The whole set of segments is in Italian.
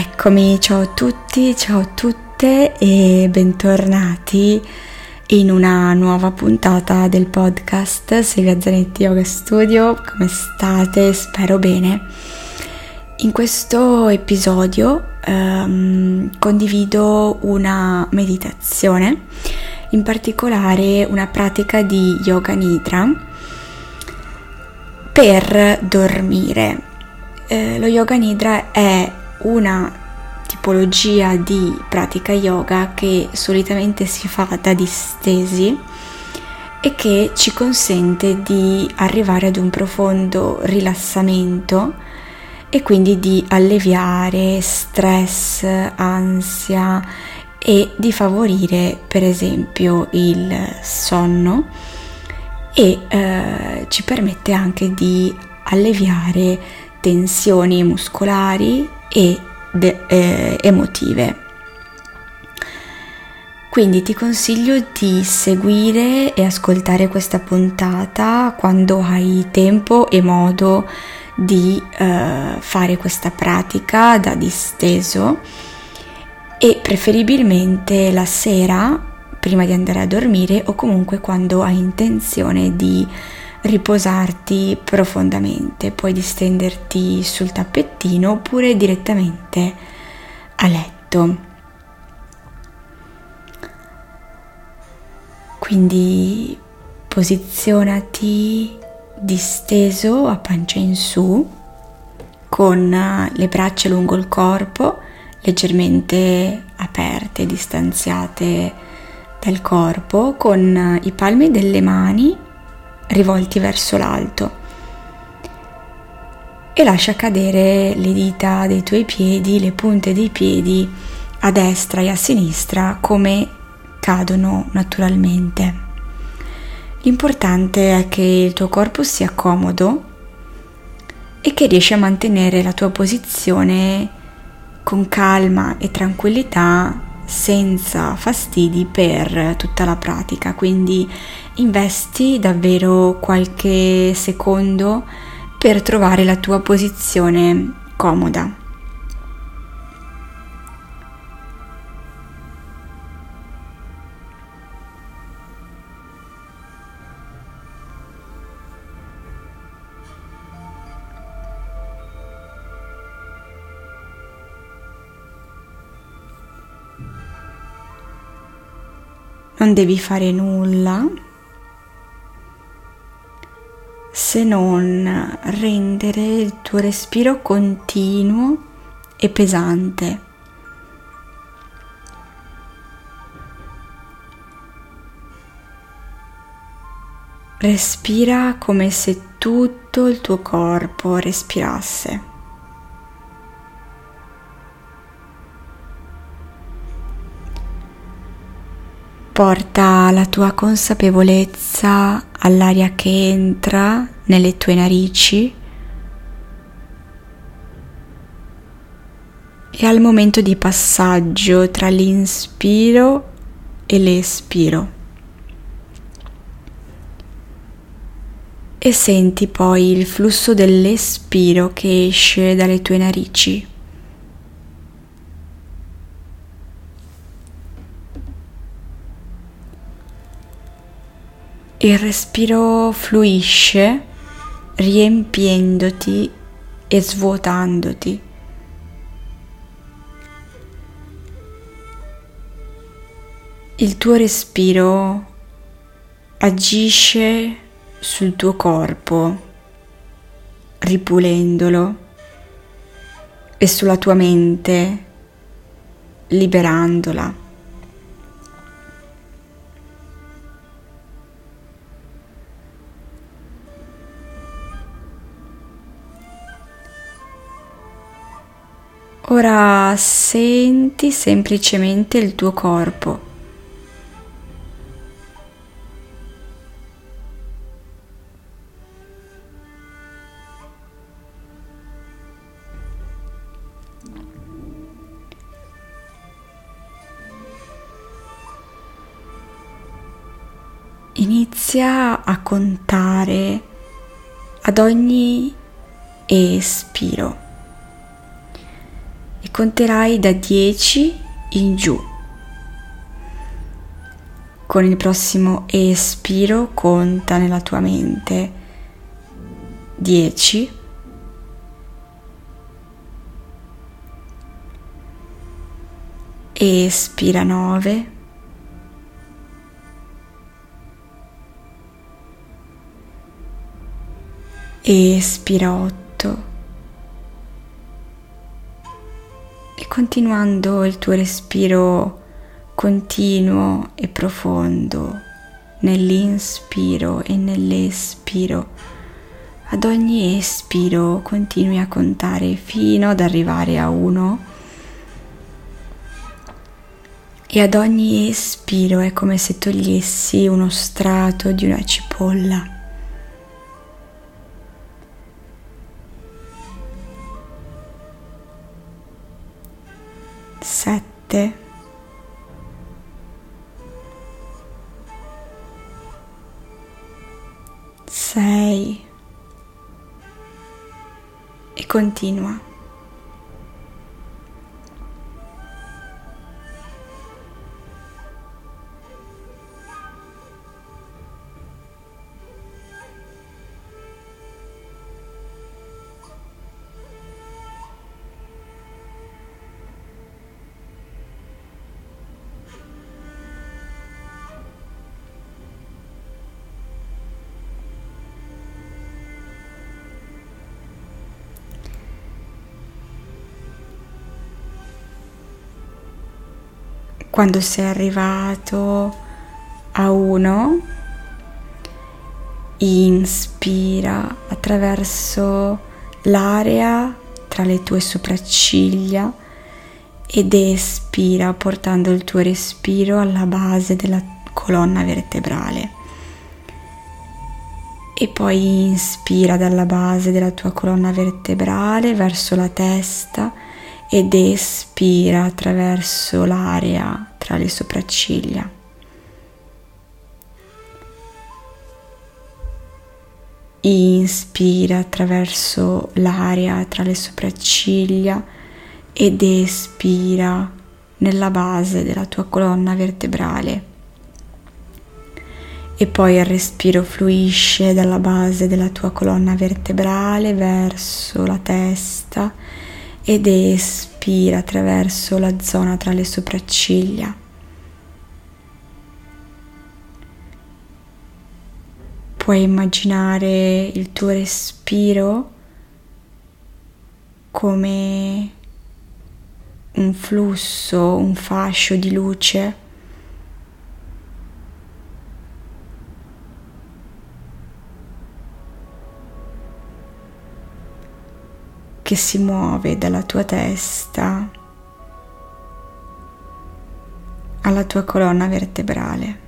Eccomi, ciao a tutti, ciao a tutte e bentornati in una nuova puntata del podcast Silvia Zanetti Yoga Studio. Come state? Spero bene. In questo episodio um, condivido una meditazione, in particolare una pratica di yoga nidra per dormire. Eh, lo yoga nidra è una tipologia di pratica yoga che solitamente si fa da distesi e che ci consente di arrivare ad un profondo rilassamento e quindi di alleviare stress, ansia e di favorire per esempio il sonno e eh, ci permette anche di alleviare tensioni muscolari e de- eh, emotive. Quindi ti consiglio di seguire e ascoltare questa puntata quando hai tempo e modo di eh, fare questa pratica da disteso e preferibilmente la sera prima di andare a dormire o comunque quando hai intenzione di riposarti profondamente, puoi distenderti sul tappettino oppure direttamente a letto. Quindi posizionati disteso a pancia in su con le braccia lungo il corpo leggermente aperte, distanziate dal corpo, con i palmi delle mani rivolti verso l'alto e lascia cadere le dita dei tuoi piedi, le punte dei piedi a destra e a sinistra come cadono naturalmente. L'importante è che il tuo corpo sia comodo e che riesci a mantenere la tua posizione con calma e tranquillità senza fastidi per tutta la pratica. Quindi investi davvero qualche secondo per trovare la tua posizione comoda. Non devi fare nulla se non rendere il tuo respiro continuo e pesante. Respira come se tutto il tuo corpo respirasse. Porta la tua consapevolezza all'aria che entra nelle tue narici e al momento di passaggio tra l'inspiro e l'espiro. E senti poi il flusso dell'espiro che esce dalle tue narici. Il respiro fluisce riempiendoti e svuotandoti. Il tuo respiro agisce sul tuo corpo, ripulendolo, e sulla tua mente, liberandola. Ora senti semplicemente il tuo corpo. Inizia a contare ad ogni espiro e conterai da 10 in giù. Con il prossimo espiro conta nella tua mente 10 espira 9 espira 8 continuando il tuo respiro continuo e profondo nell'inspiro e nell'espiro ad ogni espiro continui a contare fino ad arrivare a 1 e ad ogni espiro è come se togliessi uno strato di una cipolla. Sette. Sei. E continua. Quando sei arrivato a uno, inspira attraverso l'area tra le tue sopracciglia ed espira portando il tuo respiro alla base della colonna vertebrale. E poi inspira dalla base della tua colonna vertebrale verso la testa ed espira attraverso l'area tra le sopracciglia. Inspira attraverso l'area tra le sopracciglia ed espira nella base della tua colonna vertebrale. E poi il respiro fluisce dalla base della tua colonna vertebrale verso la testa ed espira attraverso la zona tra le sopracciglia. Puoi immaginare il tuo respiro come un flusso, un fascio di luce che si muove dalla tua testa alla tua colonna vertebrale.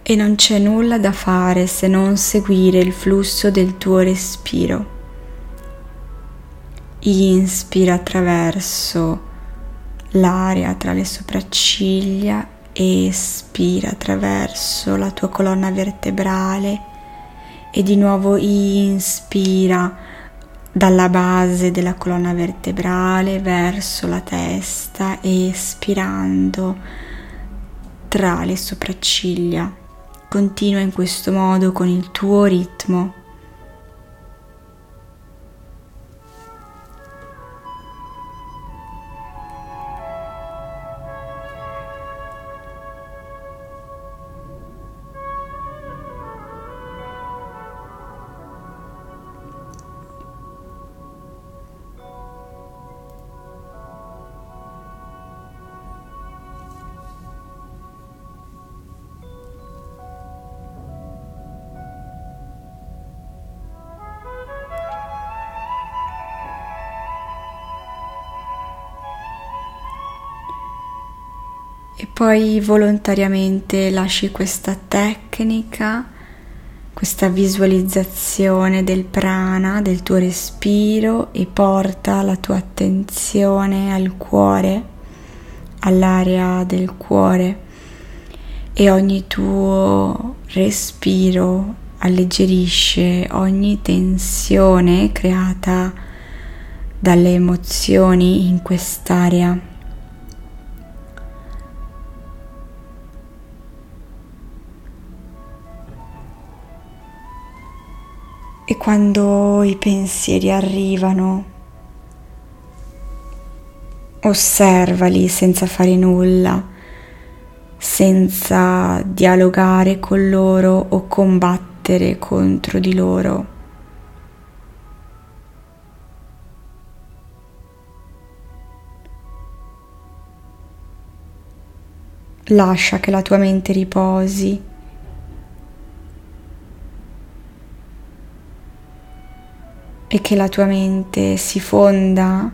E non c'è nulla da fare se non seguire il flusso del tuo respiro. Inspira attraverso l'aria tra le sopracciglia espira attraverso la tua colonna vertebrale e di nuovo inspira dalla base della colonna vertebrale verso la testa, espirando tra le sopracciglia. Continua in questo modo con il tuo ritmo. E poi volontariamente lasci questa tecnica, questa visualizzazione del prana, del tuo respiro e porta la tua attenzione al cuore, all'area del cuore e ogni tuo respiro alleggerisce ogni tensione creata dalle emozioni in quest'area. E quando i pensieri arrivano, osservali senza fare nulla, senza dialogare con loro o combattere contro di loro. Lascia che la tua mente riposi e che la tua mente si fonda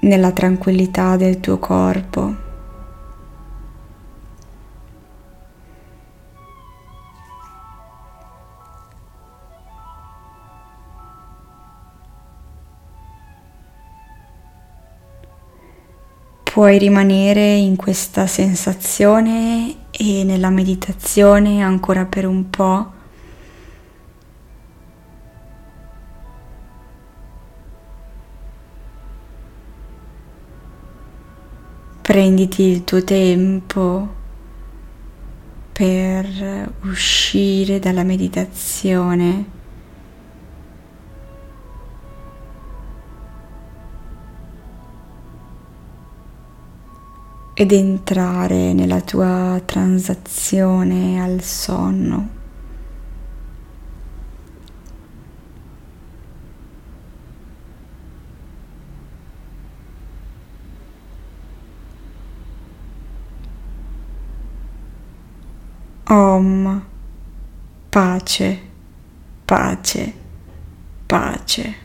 nella tranquillità del tuo corpo. Puoi rimanere in questa sensazione e nella meditazione ancora per un po' prenditi il tuo tempo per uscire dalla meditazione. ed entrare nella tua transazione al sonno. Om, pace, pace, pace.